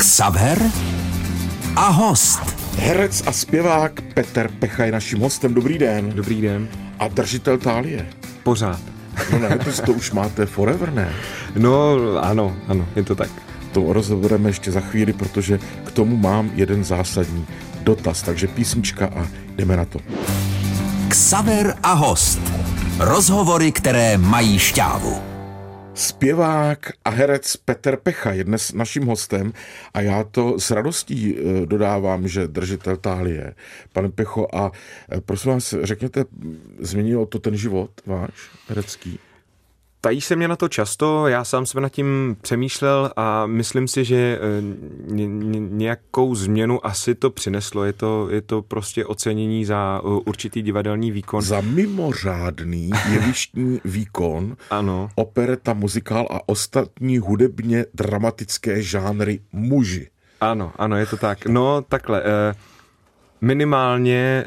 Xaver a host. Herec a zpěvák Petr Pecha je naším hostem. Dobrý den. Dobrý den. A držitel tálie. Pořád. No ne, to, to už máte forever, ne? No, ano, ano, je to tak. To rozebereme ještě za chvíli, protože k tomu mám jeden zásadní dotaz. Takže písnička a jdeme na to. Xaver a host. Rozhovory, které mají šťávu. Zpěvák a herec Petr Pecha je dnes naším hostem a já to s radostí eh, dodávám, že držitel tálie. Pane Pecho, a eh, prosím vás, řekněte, změnil to ten život váš herecký? Tají se mě na to často, já sám jsem nad tím přemýšlel a myslím si, že eh, nějakou změnu asi to přineslo. Je to, je to prostě ocenění za eh, určitý divadelní výkon. Za mimořádný jevištní výkon, ano. opereta, muzikál a ostatní hudebně dramatické žánry muži. Ano, ano, je to tak. No takhle, eh, minimálně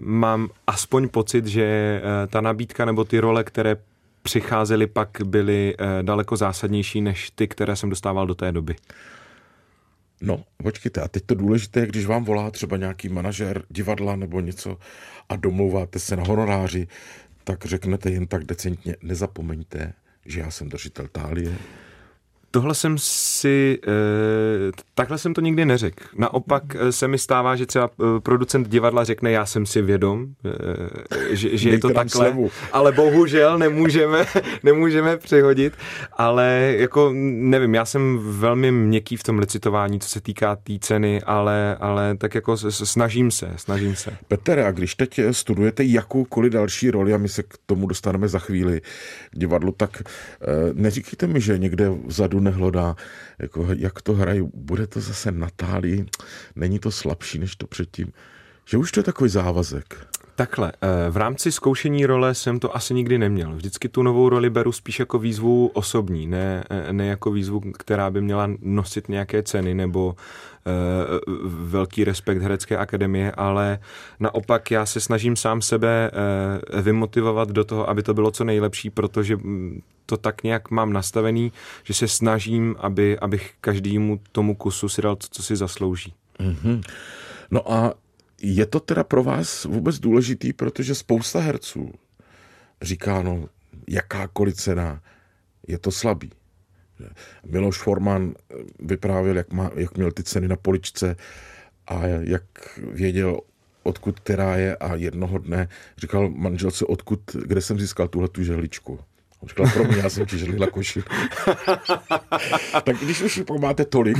mám aspoň pocit, že ta nabídka nebo ty role, které přicházely pak, byly eh, daleko zásadnější než ty, které jsem dostával do té doby. No, počkejte, a teď to důležité, když vám volá třeba nějaký manažer divadla nebo něco a domlouváte se na honoráři, tak řeknete jen tak decentně, nezapomeňte, že já jsem držitel tálie, Tohle jsem si, eh, takhle jsem to nikdy neřekl. Naopak eh, se mi stává, že třeba eh, producent divadla řekne, já jsem si vědom, že, že je to takhle, slevu. ale bohužel nemůžeme, nemůžeme přehodit, ale jako nevím, já jsem velmi měkký v tom licitování, co se týká té tý ceny, ale, ale tak jako snažím se, snažím se. Petr, a když teď studujete jakoukoliv další roli, a my se k tomu dostaneme za chvíli divadlo, tak neříkejte mi, že někde vzadu nehlodá, jako jak to hrají, bude to zase Natálii, není to slabší než to předtím, že už to je takový závazek. Takhle, eh, v rámci zkoušení role jsem to asi nikdy neměl. Vždycky tu novou roli beru spíš jako výzvu osobní, ne, eh, ne jako výzvu, která by měla nosit nějaké ceny nebo uh, velký respekt herecké akademie, ale naopak já se snažím sám sebe vymotivovat do toho, aby to bylo co nejlepší, protože mm, to tak nějak mám nastavený, že se snažím, aby, abych každému tomu kusu si dal to, co si zaslouží. Mm-hmm. No a je to teda pro vás vůbec důležitý, protože spousta herců říká, no, jakákoliv cena, je to slabý. Miloš Forman vyprávěl, jak, má, jak měl ty ceny na poličce a jak věděl, odkud která je a jednoho dne říkal manželce, odkud, kde jsem získal tuhle tu žehličku. Říkal, pro mě, já jsem ti žehlila košil. tak když už máte tolik,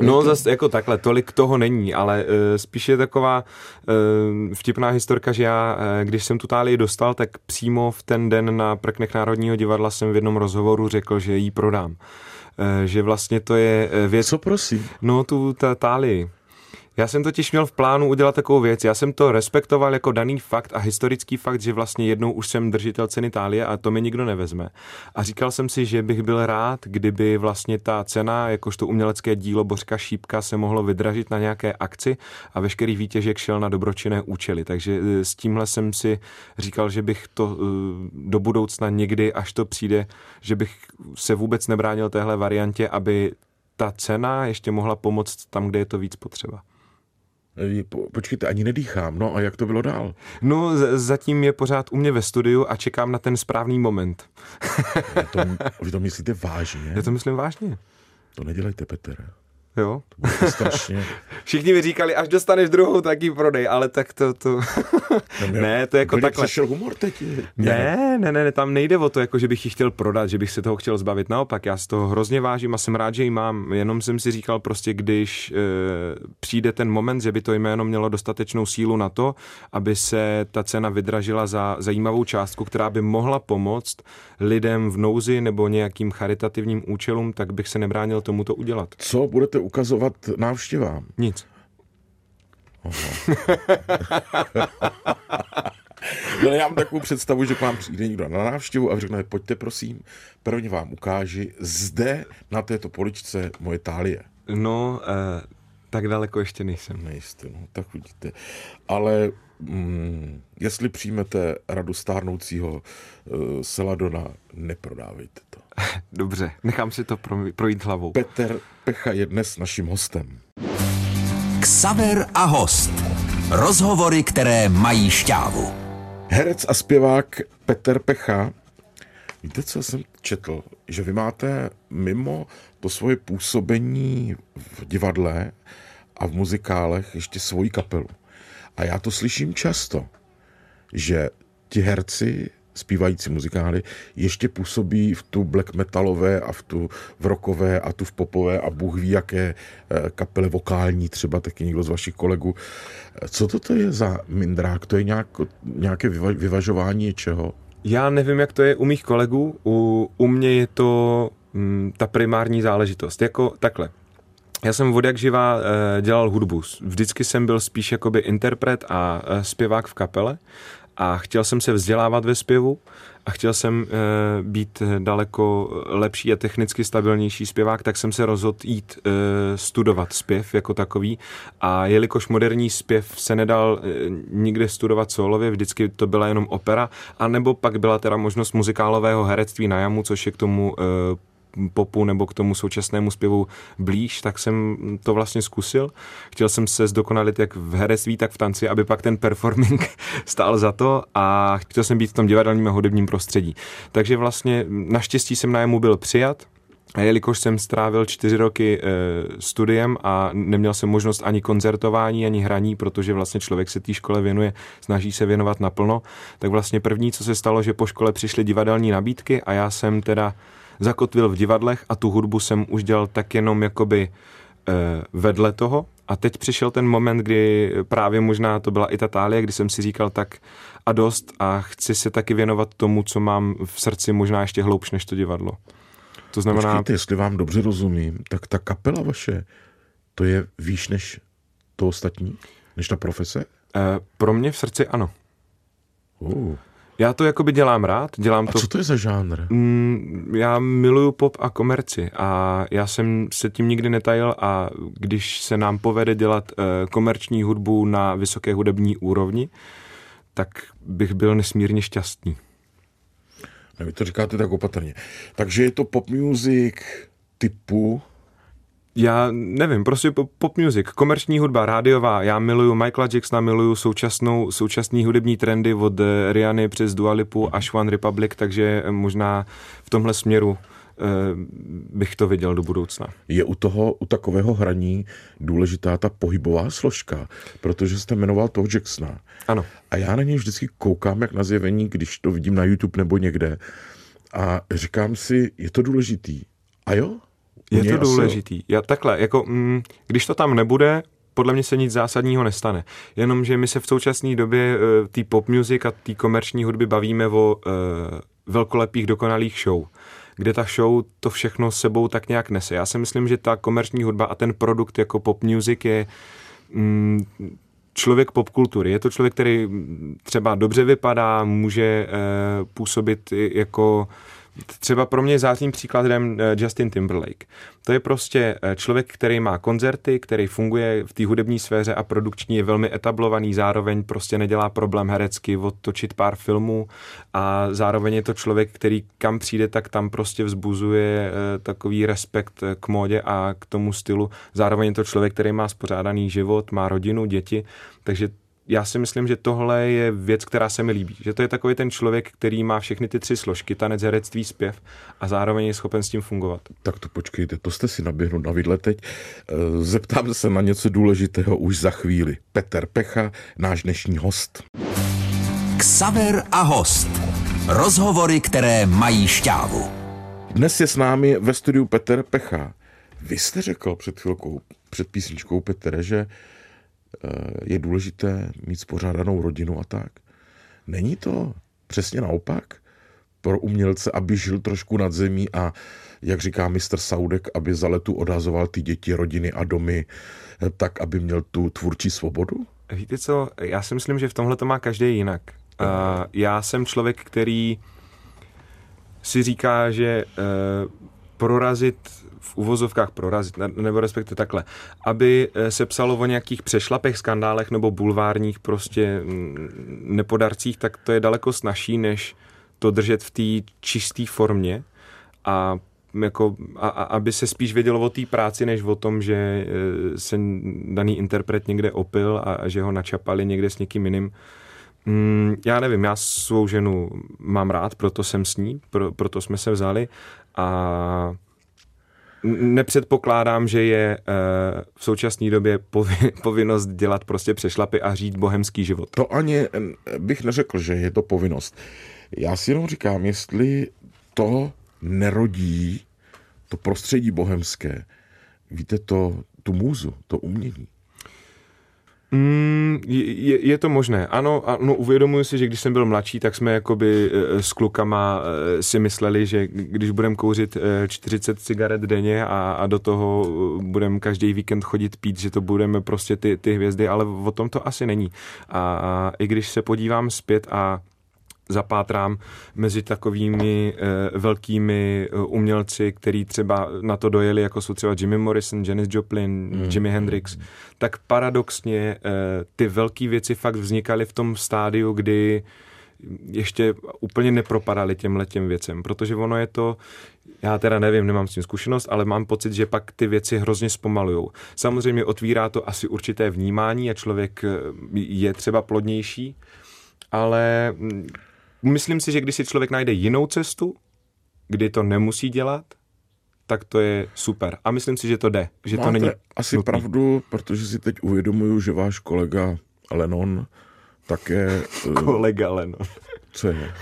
No zase jako takhle, tolik toho není, ale uh, spíš je taková uh, vtipná historka, že já, uh, když jsem tu Tálii dostal, tak přímo v ten den na prknech Národního divadla jsem v jednom rozhovoru řekl, že ji prodám. Uh, že vlastně to je věc... Co prosím? No tu ta Tálii. Já jsem totiž měl v plánu udělat takovou věc. Já jsem to respektoval jako daný fakt a historický fakt, že vlastně jednou už jsem držitel ceny Itálie a to mi nikdo nevezme. A říkal jsem si, že bych byl rád, kdyby vlastně ta cena, jakožto umělecké dílo Bořka Šípka, se mohlo vydražit na nějaké akci a veškerý výtěžek šel na dobročinné účely. Takže e, s tímhle jsem si říkal, že bych to e, do budoucna někdy, až to přijde, že bych se vůbec nebránil téhle variantě, aby ta cena ještě mohla pomoct tam, kde je to víc potřeba. Počkejte, ani nedýchám. No a jak to bylo dál? No, zatím je pořád u mě ve studiu a čekám na ten správný moment. to, vy to myslíte vážně? Já to myslím vážně. To nedělejte, Petr. Jo. Strašně. Všichni mi říkali, až dostaneš druhou, tak ji prodej, ale tak to... to... Ne, to je jako takhle. Přišel humor teď. Ne, ne, ne, ne, tam nejde o to, jako že bych ji chtěl prodat, že bych se toho chtěl zbavit. Naopak, já si toho hrozně vážím a jsem rád, že ji mám. Jenom jsem si říkal prostě, když e, přijde ten moment, že by to jméno mělo dostatečnou sílu na to, aby se ta cena vydražila za zajímavou částku, která by mohla pomoct lidem v nouzi nebo nějakým charitativním účelům, tak bych se nebránil tomu to udělat. Co budete ukazovat návštěvám? Nic. no, já mám takovou představu, že k vám přijde někdo na návštěvu a řekne, pojďte prosím, prvně vám ukáži zde na této poličce moje tálie. No, eh, tak daleko ještě nejsem. Nejste, no, tak vidíte. Ale mm, jestli přijmete radu stárnoucího uh, Seladona, neprodávejte to. Dobře, nechám si to projít hlavou. Petr Pecha je dnes naším hostem. Ksaver a host. Rozhovory, které mají šťávu. Herec a zpěvák Petr Pecha. Víte, co jsem četl? Že vy máte mimo to svoje působení v divadle a v muzikálech ještě svoji kapelu. A já to slyším často, že ti herci zpívající muzikály ještě působí v tu black metalové a v tu v rockové a tu v popové a Bůh ví, jaké eh, kapely vokální, třeba taky někdo z vašich kolegů. Co to, to je za mindrák? To je nějak, nějaké vyva, vyvažování něčeho? Já nevím, jak to je u mých kolegů. U, u mě je to mm, ta primární záležitost. Jako takhle. Já jsem od jak živá e, dělal hudbu. Vždycky jsem byl spíš jakoby interpret a e, zpěvák v kapele a chtěl jsem se vzdělávat ve zpěvu a chtěl jsem e, být daleko lepší a technicky stabilnější zpěvák, tak jsem se rozhodl jít studovat zpěv jako takový a jelikož moderní zpěv se nedal nikde studovat solově, vždycky to byla jenom opera, anebo pak byla teda možnost muzikálového herectví na jamu, což je k tomu popu nebo k tomu současnému zpěvu blíž, tak jsem to vlastně zkusil. Chtěl jsem se zdokonalit jak v herectví, tak v tanci, aby pak ten performing stál za to a chtěl jsem být v tom divadelním a hudebním prostředí. Takže vlastně naštěstí jsem na jemu byl přijat, a jelikož jsem strávil čtyři roky e, studiem a neměl jsem možnost ani koncertování, ani hraní, protože vlastně člověk se té škole věnuje, snaží se věnovat naplno, tak vlastně první, co se stalo, že po škole přišly divadelní nabídky a já jsem teda zakotvil v divadlech a tu hudbu jsem už dělal tak jenom jakoby eh, vedle toho. A teď přišel ten moment, kdy právě možná to byla i ta tálie, kdy jsem si říkal tak a dost a chci se taky věnovat tomu, co mám v srdci možná ještě hloubš než to divadlo. To znamená... Počkejte, jestli vám dobře rozumím, tak ta kapela vaše, to je výš než to ostatní? Než ta profese? E, pro mě v srdci ano. Uh. Já to jakoby dělám rád, dělám a to... co to je za žánr? Mm, já miluju pop a komerci a já jsem se tím nikdy netajil a když se nám povede dělat uh, komerční hudbu na vysoké hudební úrovni, tak bych byl nesmírně šťastný. No, vy to říkáte tak opatrně. Takže je to pop music typu já nevím, prostě pop music, komerční hudba, rádiová. Já miluju Michaela Jacksona, miluju současnou, současný hudební trendy od eh, Riany přes Dua Lipu až One Republic, takže eh, možná v tomhle směru eh, bych to viděl do budoucna. Je u toho, u takového hraní důležitá ta pohybová složka, protože jste jmenoval toho Jacksona. Ano. A já na něj vždycky koukám jak na zjevení, když to vidím na YouTube nebo někde a říkám si, je to důležitý. A jo, je to důležitý. Já, takhle, jako, mm, když to tam nebude, podle mě se nic zásadního nestane. Jenomže my se v současné době uh, té pop music a té komerční hudby bavíme o uh, velkolepých dokonalých show kde ta show to všechno sebou tak nějak nese. Já si myslím, že ta komerční hudba a ten produkt jako pop music je mm, člověk popkultury. Je to člověk, který třeba dobře vypadá, může uh, působit jako Třeba pro mě zářným příkladem eh, Justin Timberlake. To je prostě eh, člověk, který má koncerty, který funguje v té hudební sféře a produkční je velmi etablovaný, zároveň prostě nedělá problém herecky odtočit pár filmů a zároveň je to člověk, který kam přijde, tak tam prostě vzbuzuje eh, takový respekt k módě a k tomu stylu. Zároveň je to člověk, který má spořádaný život, má rodinu, děti, takže já si myslím, že tohle je věc, která se mi líbí. Že to je takový ten člověk, který má všechny ty tři složky, tanec, herectví, zpěv a zároveň je schopen s tím fungovat. Tak to počkejte, to jste si naběhnout na vidle teď. Eh, zeptám se na něco důležitého už za chvíli. Petr Pecha, náš dnešní host. Ksaver a host. Rozhovory, které mají šťávu. Dnes je s námi ve studiu Petr Pecha. Vy jste řekl před chvilkou, před písničkou Petre, že je důležité mít spořádanou rodinu a tak. Není to přesně naopak pro umělce, aby žil trošku nad zemí a, jak říká mistr Saudek, aby za letu odhazoval ty děti, rodiny a domy, tak, aby měl tu tvůrčí svobodu? Víte co, já si myslím, že v tomhle to má každý jinak. Uh, já jsem člověk, který si říká, že prorazit v uvozovkách prorazit, nebo respektive takhle, aby eh, se psalo o nějakých přešlapech, skandálech nebo bulvárních prostě mm, nepodarcích, tak to je daleko snažší, než to držet v té čisté formě a jako, a, a, aby se spíš vědělo o té práci, než o tom, že eh, se daný interpret někde opil a, a že ho načapali někde s někým jiným. Mm, já nevím, já svou ženu mám rád, proto jsem s ní, pro, proto jsme se vzali a nepředpokládám, že je uh, v současné době povinnost dělat prostě přešlapy a žít bohemský život. To ani bych neřekl, že je to povinnost. Já si jenom říkám, jestli to nerodí to prostředí bohemské, víte, to, tu můzu, to umění. Mm, je, je to možné. Ano, ano, uvědomuji si, že když jsem byl mladší, tak jsme jakoby eh, s klukama eh, si mysleli, že když budeme kouřit 40 eh, cigaret denně a, a do toho budeme každý víkend chodit pít, že to budeme prostě ty, ty hvězdy, ale o tom to asi není. A, a i když se podívám zpět a zapátrám mezi takovými uh, velkými uh, umělci, který třeba na to dojeli, jako jsou třeba Jimmy Morrison, Janis Joplin, mm. Jimi Hendrix, mm. tak paradoxně uh, ty velké věci fakt vznikaly v tom stádiu, kdy ještě úplně nepropadali těm letěm věcem, protože ono je to, já teda nevím, nemám s tím zkušenost, ale mám pocit, že pak ty věci hrozně zpomalujou. Samozřejmě otvírá to asi určité vnímání a člověk je třeba plodnější, ale myslím si, že když si člověk najde jinou cestu, kdy to nemusí dělat, tak to je super. A myslím si, že to jde. Že Máte to není asi nutný. pravdu, protože si teď uvědomuju, že váš kolega Lennon také... Eh, kolega Lennon. Co je?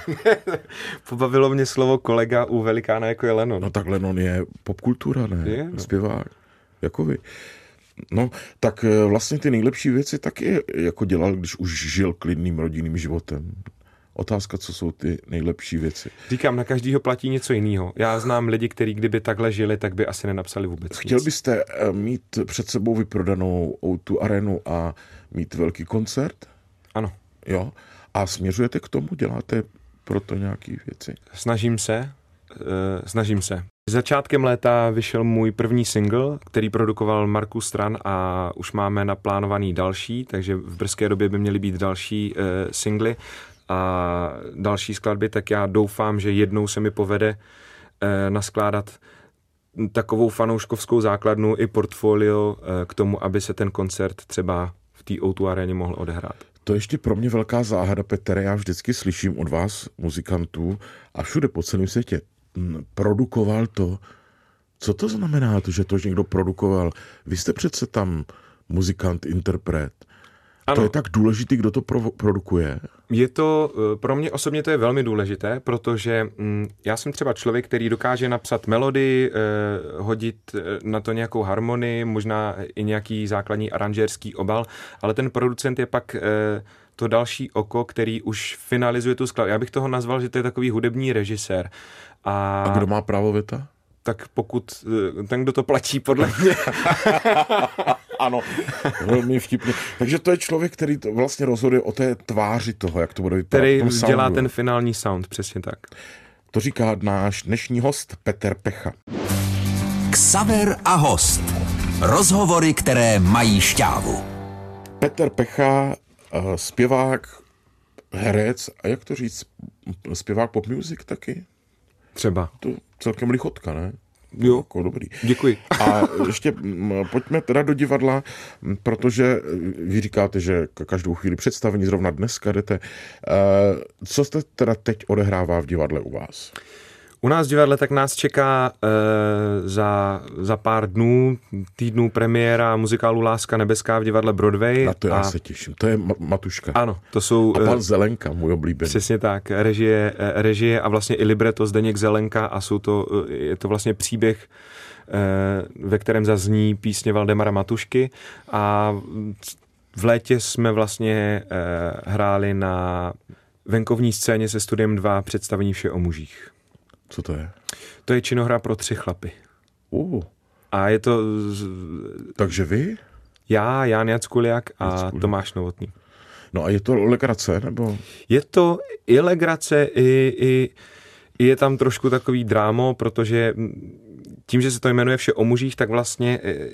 Pobavilo mě slovo kolega u velikána, jako je Lennon. No tak Lennon je popkultura, ne? Je, no. Zpěvák. Jako vy. No, tak eh, vlastně ty nejlepší věci taky jako dělal, když už žil klidným rodinným životem. Otázka, co jsou ty nejlepší věci. Říkám, na každýho platí něco jiného. Já znám lidi, kteří kdyby takhle žili, tak by asi nenapsali vůbec Chtěl nic. byste eh, mít před sebou vyprodanou tu arenu a mít velký koncert? Ano. Jo. A směřujete k tomu? Děláte proto nějaké věci? Snažím se, uh, snažím se. Začátkem léta vyšel můj první single, který produkoval Markus Stran a už máme naplánovaný další, takže v brzké době by měly být další uh, singly a další skladby, tak já doufám, že jednou se mi povede eh, naskládat takovou fanouškovskou základnu i portfolio eh, k tomu, aby se ten koncert třeba v té O2 aréně mohl odehrát. To je ještě pro mě velká záhada, Petere. Já vždycky slyším od vás, muzikantů, a všude po celém světě, produkoval to. Co to znamená, to, že to někdo produkoval? Vy jste přece tam muzikant, interpret. Ano. To je tak důležitý, kdo to pro, produkuje? Je to, eh, pro mě osobně to je velmi důležité, protože hm, já jsem třeba člověk, který dokáže napsat melodii, eh, hodit eh, na to nějakou harmonii, možná i nějaký základní aranžérský obal, ale ten producent je pak eh, to další oko, který už finalizuje tu skladbu. Já bych toho nazval, že to je takový hudební režisér. A, A kdo má právo věta? tak pokud eh, ten, kdo to platí, podle mě. ano, velmi vtipně. Takže to je člověk, který to vlastně rozhoduje o té tváři toho, jak to bude vypadat. Který dělá soundu. ten finální sound, přesně tak. To říká náš dnešní host Petr Pecha. Ksaver a host. Rozhovory, které mají šťávu. Petr Pecha, eh, zpěvák, herec a jak to říct, zpěvák pop music taky? Třeba. To celkem lichotka, ne? Jo. Jako dobrý. Děkuji. A ještě pojďme teda do divadla, protože vy říkáte, že každou chvíli představení, zrovna dneska jdete. Eh, Co jste teda teď odehrává v divadle u vás? U nás v divadle tak nás čeká e, za, za pár dnů, týdnů premiéra muzikálu Láska nebeská v divadle Broadway. Na to já a, se těším. To je Ma- Matuška. Ano, to jsou... A eh, pan Zelenka, můj oblíbený. Přesně tak, režie, eh, režie a vlastně i libreto Zdeněk Zelenka a jsou to, eh, je to vlastně příběh, eh, ve kterém zazní písně Valdemara Matušky a v létě jsme vlastně eh, hráli na venkovní scéně se studiem 2 představení Vše o mužích. Co to je? To je činohra pro tři chlapy. Uh, A je to takže vy? já, Jan Jackuliak a Jackuliak. Tomáš Novotný. No a je to legrace, nebo? Je to i legrace, i, i, i je tam trošku takový drámo, protože tím, že se to jmenuje Vše o mužích, tak vlastně eh,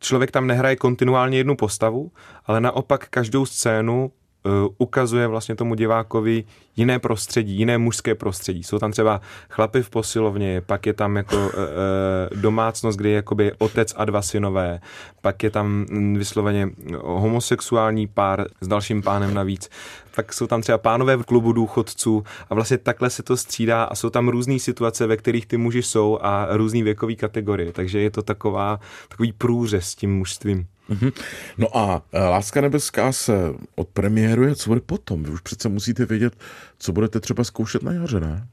člověk tam nehraje kontinuálně jednu postavu, ale naopak každou scénu uh, ukazuje vlastně tomu divákovi jiné prostředí, jiné mužské prostředí. Jsou tam třeba chlapy v posilovně, pak je tam jako uh, domácnost, kde je jakoby otec a dva synové, pak je tam vysloveně homosexuální pár s dalším pánem navíc, pak jsou tam třeba pánové v klubu důchodců a vlastně takhle se to střídá a jsou tam různé situace, ve kterých ty muži jsou a různý věkový kategorie, takže je to taková, takový průřez s tím mužstvím. Mm-hmm. No a e, Láska nebeská se odpremiéruje, co bude potom? Vy už přece musíte vědět, co budete třeba zkoušet na jaře, ne?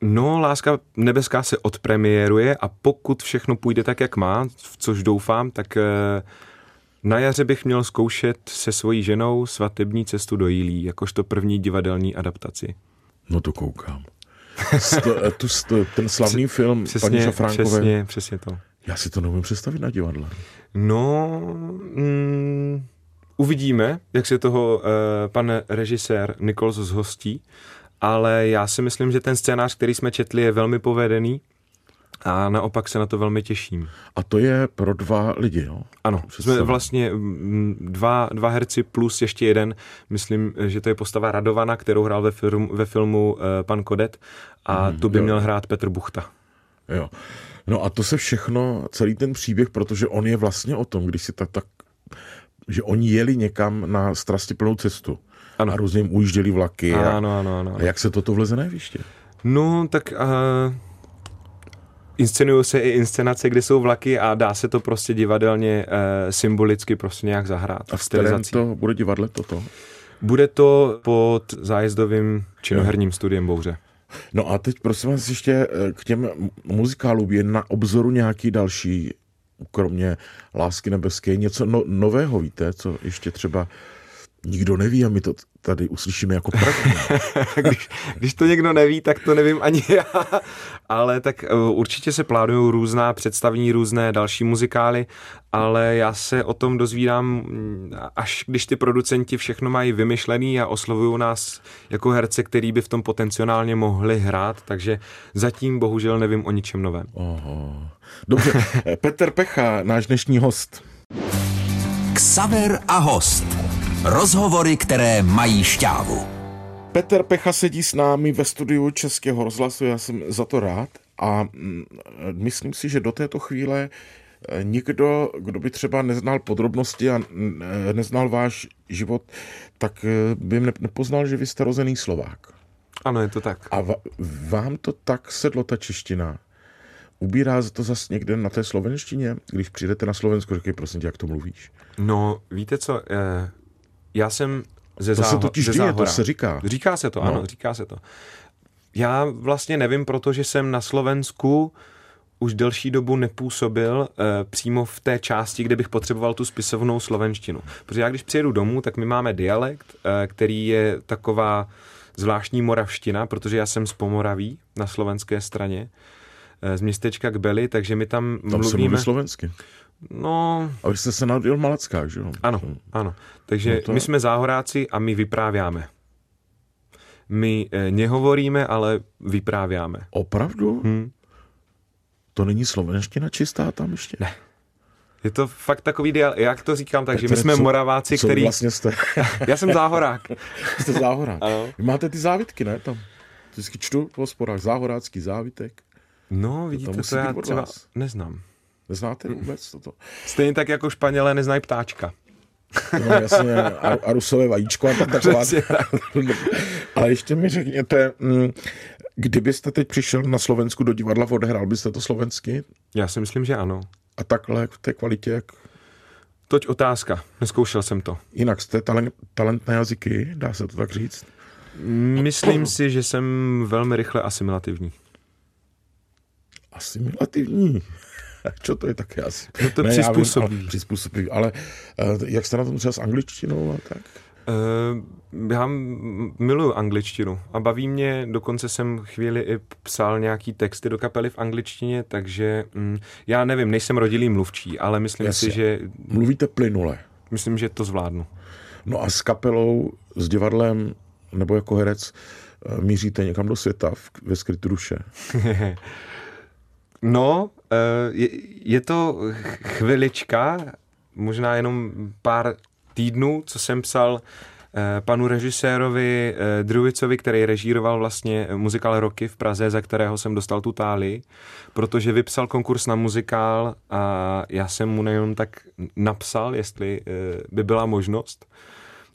No, Láska nebeská se odpremiéruje a pokud všechno půjde tak, jak má, v což doufám, tak e, na jaře bych měl zkoušet se svojí ženou svatební cestu do Jílí, jakožto první divadelní adaptaci. No to koukám. Sto, e, tu, sto, ten slavný film přesně, paní Šafránkové. Přesně, přesně to. Já si to neumím představit na divadle. No, mm, uvidíme, jak se toho uh, pan režisér Nichols zhostí, ale já si myslím, že ten scénář, který jsme četli, je velmi povedený a naopak se na to velmi těším. A to je pro dva lidi, jo? Ano, jsme vlastně dva, dva herci plus ještě jeden. Myslím, že to je postava Radovana, kterou hrál ve, film, ve filmu uh, Pan Kodet a mm, tu by jo. měl hrát Petr Buchta. Jo. No a to se všechno, celý ten příběh, protože on je vlastně o tom, když si tak, tak že oni jeli někam na strasti plnou cestu. Ano. A různě jim ujížděli vlaky. Ano, a, ano, ano, ano. A jak se toto vleze na jeviště? No, tak uh, inscenují se i inscenace, kde jsou vlaky a dá se to prostě divadelně uh, symbolicky prostě nějak zahrát. A v kterém to bude divadle toto? Bude to pod zájezdovým činoherním studiem Bouře. No a teď prosím vás ještě eh, k těm muzikálům. Je na obzoru nějaký další, kromě Lásky nebeské, něco no, nového, víte, co ještě třeba nikdo neví a my to tady uslyšíme jako první. když, když to někdo neví, tak to nevím ani já, ale tak uh, určitě se plánují různá představní, různé další muzikály, ale já se o tom dozvídám, mm, až když ty producenti všechno mají vymyšlený a oslovují nás jako herce, který by v tom potenciálně mohli hrát, takže zatím bohužel nevím o ničem novém. Oho. Dobře, Petr Pecha, náš dnešní host. Ksaver a host. Rozhovory, které mají šťávu. Petr Pecha sedí s námi ve studiu Českého rozhlasu, já jsem za to rád a mm, myslím si, že do této chvíle eh, nikdo, kdo by třeba neznal podrobnosti a neznal váš život, tak eh, by nepoznal, že vy jste rozený Slovák. Ano, je to tak. A vám to tak sedlo, ta čeština? Ubírá to zase někde na té slovenštině? Když přijdete na Slovensko, řekej prosím tě, jak to mluvíš? No, víte co, eh, já jsem ze To záho- se totiž ze děje, to záhora. se říká. Říká se to, No. ano, říká se to. Já vlastně nevím, protože jsem na Slovensku už delší dobu nepůsobil e, přímo v té části, kde bych potřeboval tu spisovnou slovenštinu. Protože já když přijedu domů, tak my máme dialekt, e, který je taková zvláštní moravština, protože já jsem z Pomoraví na slovenské straně, e, z městečka Kbely, takže my tam, Tam se mluvíme... mluví slovensky. No, A vy jste se narodil v Malackách, že jo? ano, ano. Takže No to- my jsme záhoráci a my vyprávěme. My eh, nehovoríme, ale vyprávěme. Opravdu? Hm. To není slovenština čistá tam ještě? Ne. Je to fakt takový dial, jak to říkám, takže my jsme co- moraváci, Co který... vlastně jste? Já jsem záhorák. jste záhorák. Ano. Vy máte ty závitky, ne? Tam. Vždycky čtu v hospodách záhorácký závitek. No, vidíte, to, to já třeba vás. neznám. Neznáte vůbec toto? Stejně tak jako Španělé neznají ptáčka. No jasně, a, a rusové vajíčko a tak taková. Ale ještě mi řekněte, mm, kdybyste teď přišel na Slovensku do divadla, odehrál byste to slovensky? Já si myslím, že ano. A takhle v té kvalitě, jak Toť otázka. Neskoušel jsem to. jinak jste talent, talent na jazyky, dá se to tak říct? Myslím si, že jsem velmi rychle asimilativní. Asimilativní. Co to je také asi? No to vím, přizpůsobí. ale, přizpůsobí. Ale uh, jak jste na tom třeba s angličtinou a tak? Uh, já miluju angličtinu a baví mě, dokonce jsem chvíli i psal nějaký texty do kapely v angličtině, takže mm, já nevím, nejsem rodilý mluvčí, ale myslím Jasně. si, že Mluvíte plynule. myslím, že to zvládnu. No a s kapelou, s divadlem nebo jako herec eh, míříte někam do světa v, ve skrytu duše. No, eh, je, je to chvilička, možná jenom pár týdnů, co jsem psal eh, panu režisérovi eh, Druvicovi, který režíroval vlastně muzikál Roky v Praze, za kterého jsem dostal tu táli, protože vypsal konkurs na muzikál a já jsem mu nejenom tak napsal, jestli by byla možnost,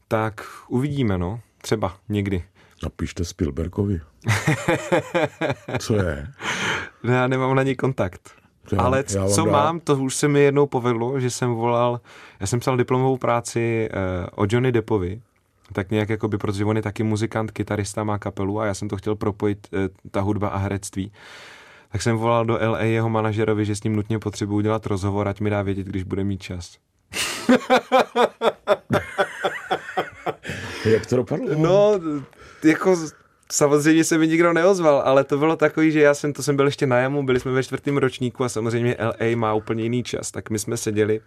tak uvidíme, no, třeba někdy. Napište Spielbergovi. Co je? No, já nemám na ní kontakt. Já, Ale c- co dá... mám, to už se mi jednou povedlo, že jsem volal, já jsem psal diplomovou práci uh, o Johnny Deppovi, tak nějak jako by, protože on je taky muzikant, kytarista, má kapelu a já jsem to chtěl propojit, uh, ta hudba a herectví. Tak jsem volal do LA jeho manažerovi, že s ním nutně potřebuji udělat rozhovor, ať mi dá vědět, když bude mít čas. Jak to dopadlo? No, jako samozřejmě se mi nikdo neozval, ale to bylo takový, že já jsem, to jsem byl ještě na jamu, byli jsme ve čtvrtém ročníku a samozřejmě LA má úplně jiný čas, tak my jsme seděli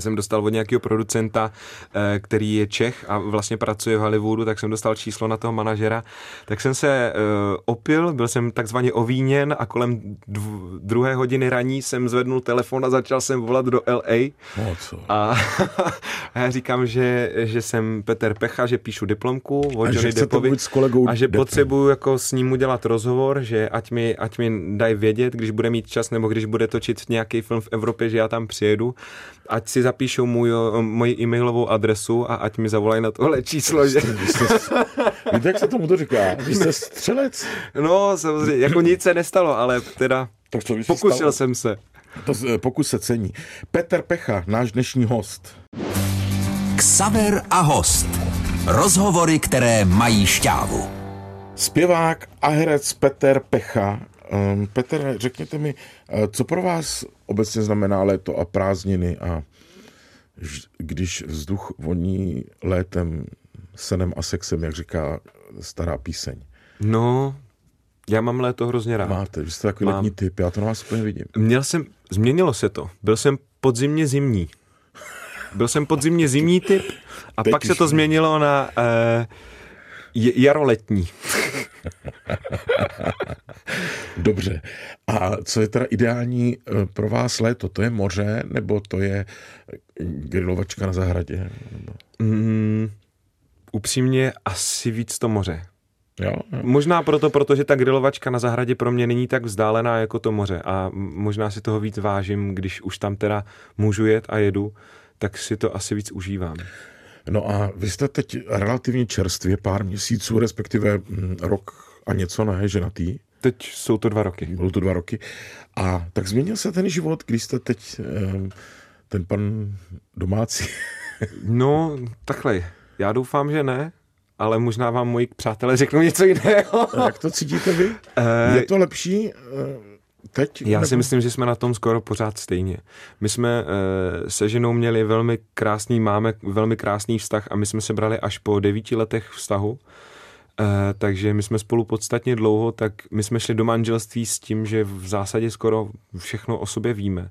jsem dostal od nějakého producenta, eh, který je Čech a vlastně pracuje v Hollywoodu, tak jsem dostal číslo na toho manažera. Tak jsem se uh, opil, byl jsem takzvaně ovíněn a kolem dv- druhé hodiny raní jsem zvednul telefon a začal jsem volat do LA. No, co? A, a já říkám, že, že jsem Petr Pecha, že píšu diplomku o Johnny Deppovi s kolegou a že Deppem. potřebuju jako s ním udělat rozhovor, že ať mi, ať mi dají vědět, když bude mít čas nebo když bude točit nějaký film v Evropě, že já tam přijedu ať si zapíšou můj, moji e-mailovou adresu a ať mi zavolají na tohle číslo. Že... Víte, jak se tomu to říká? Vy jste střelec. No, samozřejmě, jako nic se nestalo, ale teda tak co pokusil stalo? jsem se. To pokus se cení. Petr Pecha, náš dnešní host. Ksaver a host. Rozhovory, které mají šťávu. Zpěvák a herec Petr Pecha Um, Petr, řekněte mi, eh, co pro vás obecně znamená léto a prázdniny a když vzduch voní létem, senem a sexem, jak říká stará píseň? No, já mám léto hrozně rád. Máte, vy jste takový mám. letní typ, já to na vás úplně vidím. Měl jsem, změnilo se to. Byl jsem podzimně zimní. Byl jsem podzimně zimní typ a Teď pak se to změnilo na uh, jaroletní. Dobře. A co je teda ideální eh, pro vás léto? To je moře, nebo to je grilovačka na zahradě? Mm, upřímně asi víc to moře. Jo, jo. Možná proto, protože ta grilovačka na zahradě pro mě není tak vzdálená jako to moře a možná si toho víc vážím, když už tam teda můžu jet a jedu, tak si to asi víc užívám. No a vy jste teď relativně čerstvě, pár měsíců, respektive mm, rok a něco, ne, ženatý? Teď jsou to dva roky. Bylo to dva roky. A tak změnil se ten život, když jste teď ten pan domácí? no, takhle. Já doufám, že ne, ale možná vám moji přátelé řeknou něco jiného. Jak to cítíte vy? Uh, Je to lepší teď? Já nebo? si myslím, že jsme na tom skoro pořád stejně. My jsme uh, se ženou měli velmi krásný, máme velmi krásný vztah a my jsme se brali až po devíti letech vztahu. Uh, takže my jsme spolu podstatně dlouho, tak my jsme šli do manželství s tím, že v zásadě skoro všechno o sobě víme.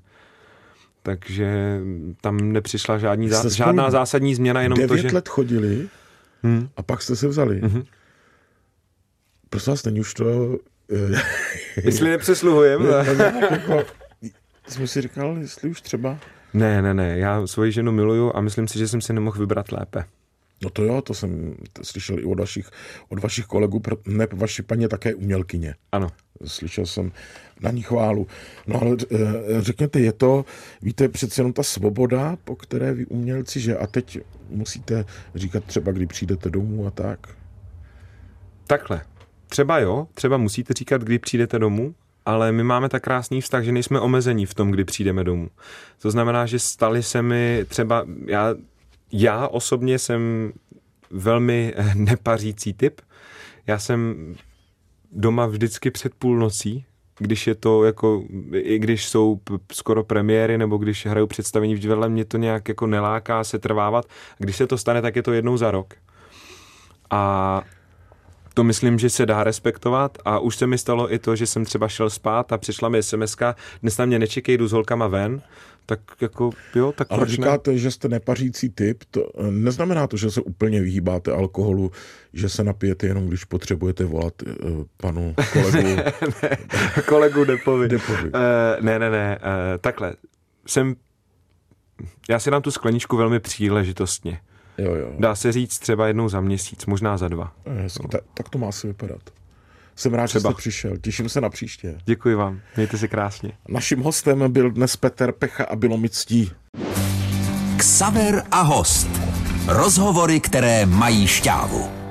Takže tam nepřišla žádný zá, žádná zásadní změna, jenom to, že... let chodili hmm. a pak jste se vzali. Hmm. Prosím vás, není už to... Jestli nepřesluhujeme. jako, jsem si říkal, jestli už třeba... Ne, ne, ne, já svoji ženu miluju a myslím si, že jsem si nemohl vybrat lépe. No to jo, to jsem slyšel i od vašich, od vašich kolegů, ne, vaši paní také umělkyně. Ano. Slyšel jsem na ní chválu. No ale eh, řekněte, je to, víte, přece jenom ta svoboda, po které vy umělci, že a teď musíte říkat třeba, kdy přijdete domů a tak? Takhle. Třeba jo, třeba musíte říkat, kdy přijdete domů, ale my máme tak krásný vztah, že nejsme omezení v tom, kdy přijdeme domů. To znamená, že stali se mi třeba, já já osobně jsem velmi nepařící typ. Já jsem doma vždycky před půlnocí, když je to jako, i když jsou skoro premiéry, nebo když hraju představení v divadle, mě to nějak jako neláká se trvávat. Když se to stane, tak je to jednou za rok. A to myslím, že se dá respektovat a už se mi stalo i to, že jsem třeba šel spát a přišla mi sms dnes na mě nečekej, jdu s holkama ven, tak jako jo, tak Ale říkáte, ne? že jste nepařící typ, to eh, neznamená to, že se úplně vyhýbáte alkoholu, že se napijete jenom, když potřebujete volat uh, panu kolegu. Kolegu Depovi. Depovi. Uh, ne, ne, ne, uh, takhle. Jsem, já si dám tu skleničku velmi příležitostně. Jo, jo. Dá se říct třeba jednou za měsíc, možná za dva. Eh, Hezky. Ta, tak to má asi vypadat. Jsem rád, Třeba. že jste přišel. Těším se na příště. Děkuji vám, mějte se krásně. Naším hostem byl dnes Petr Pecha a bylo mi ctí. Ksaver a host. Rozhovory, které mají šťávu.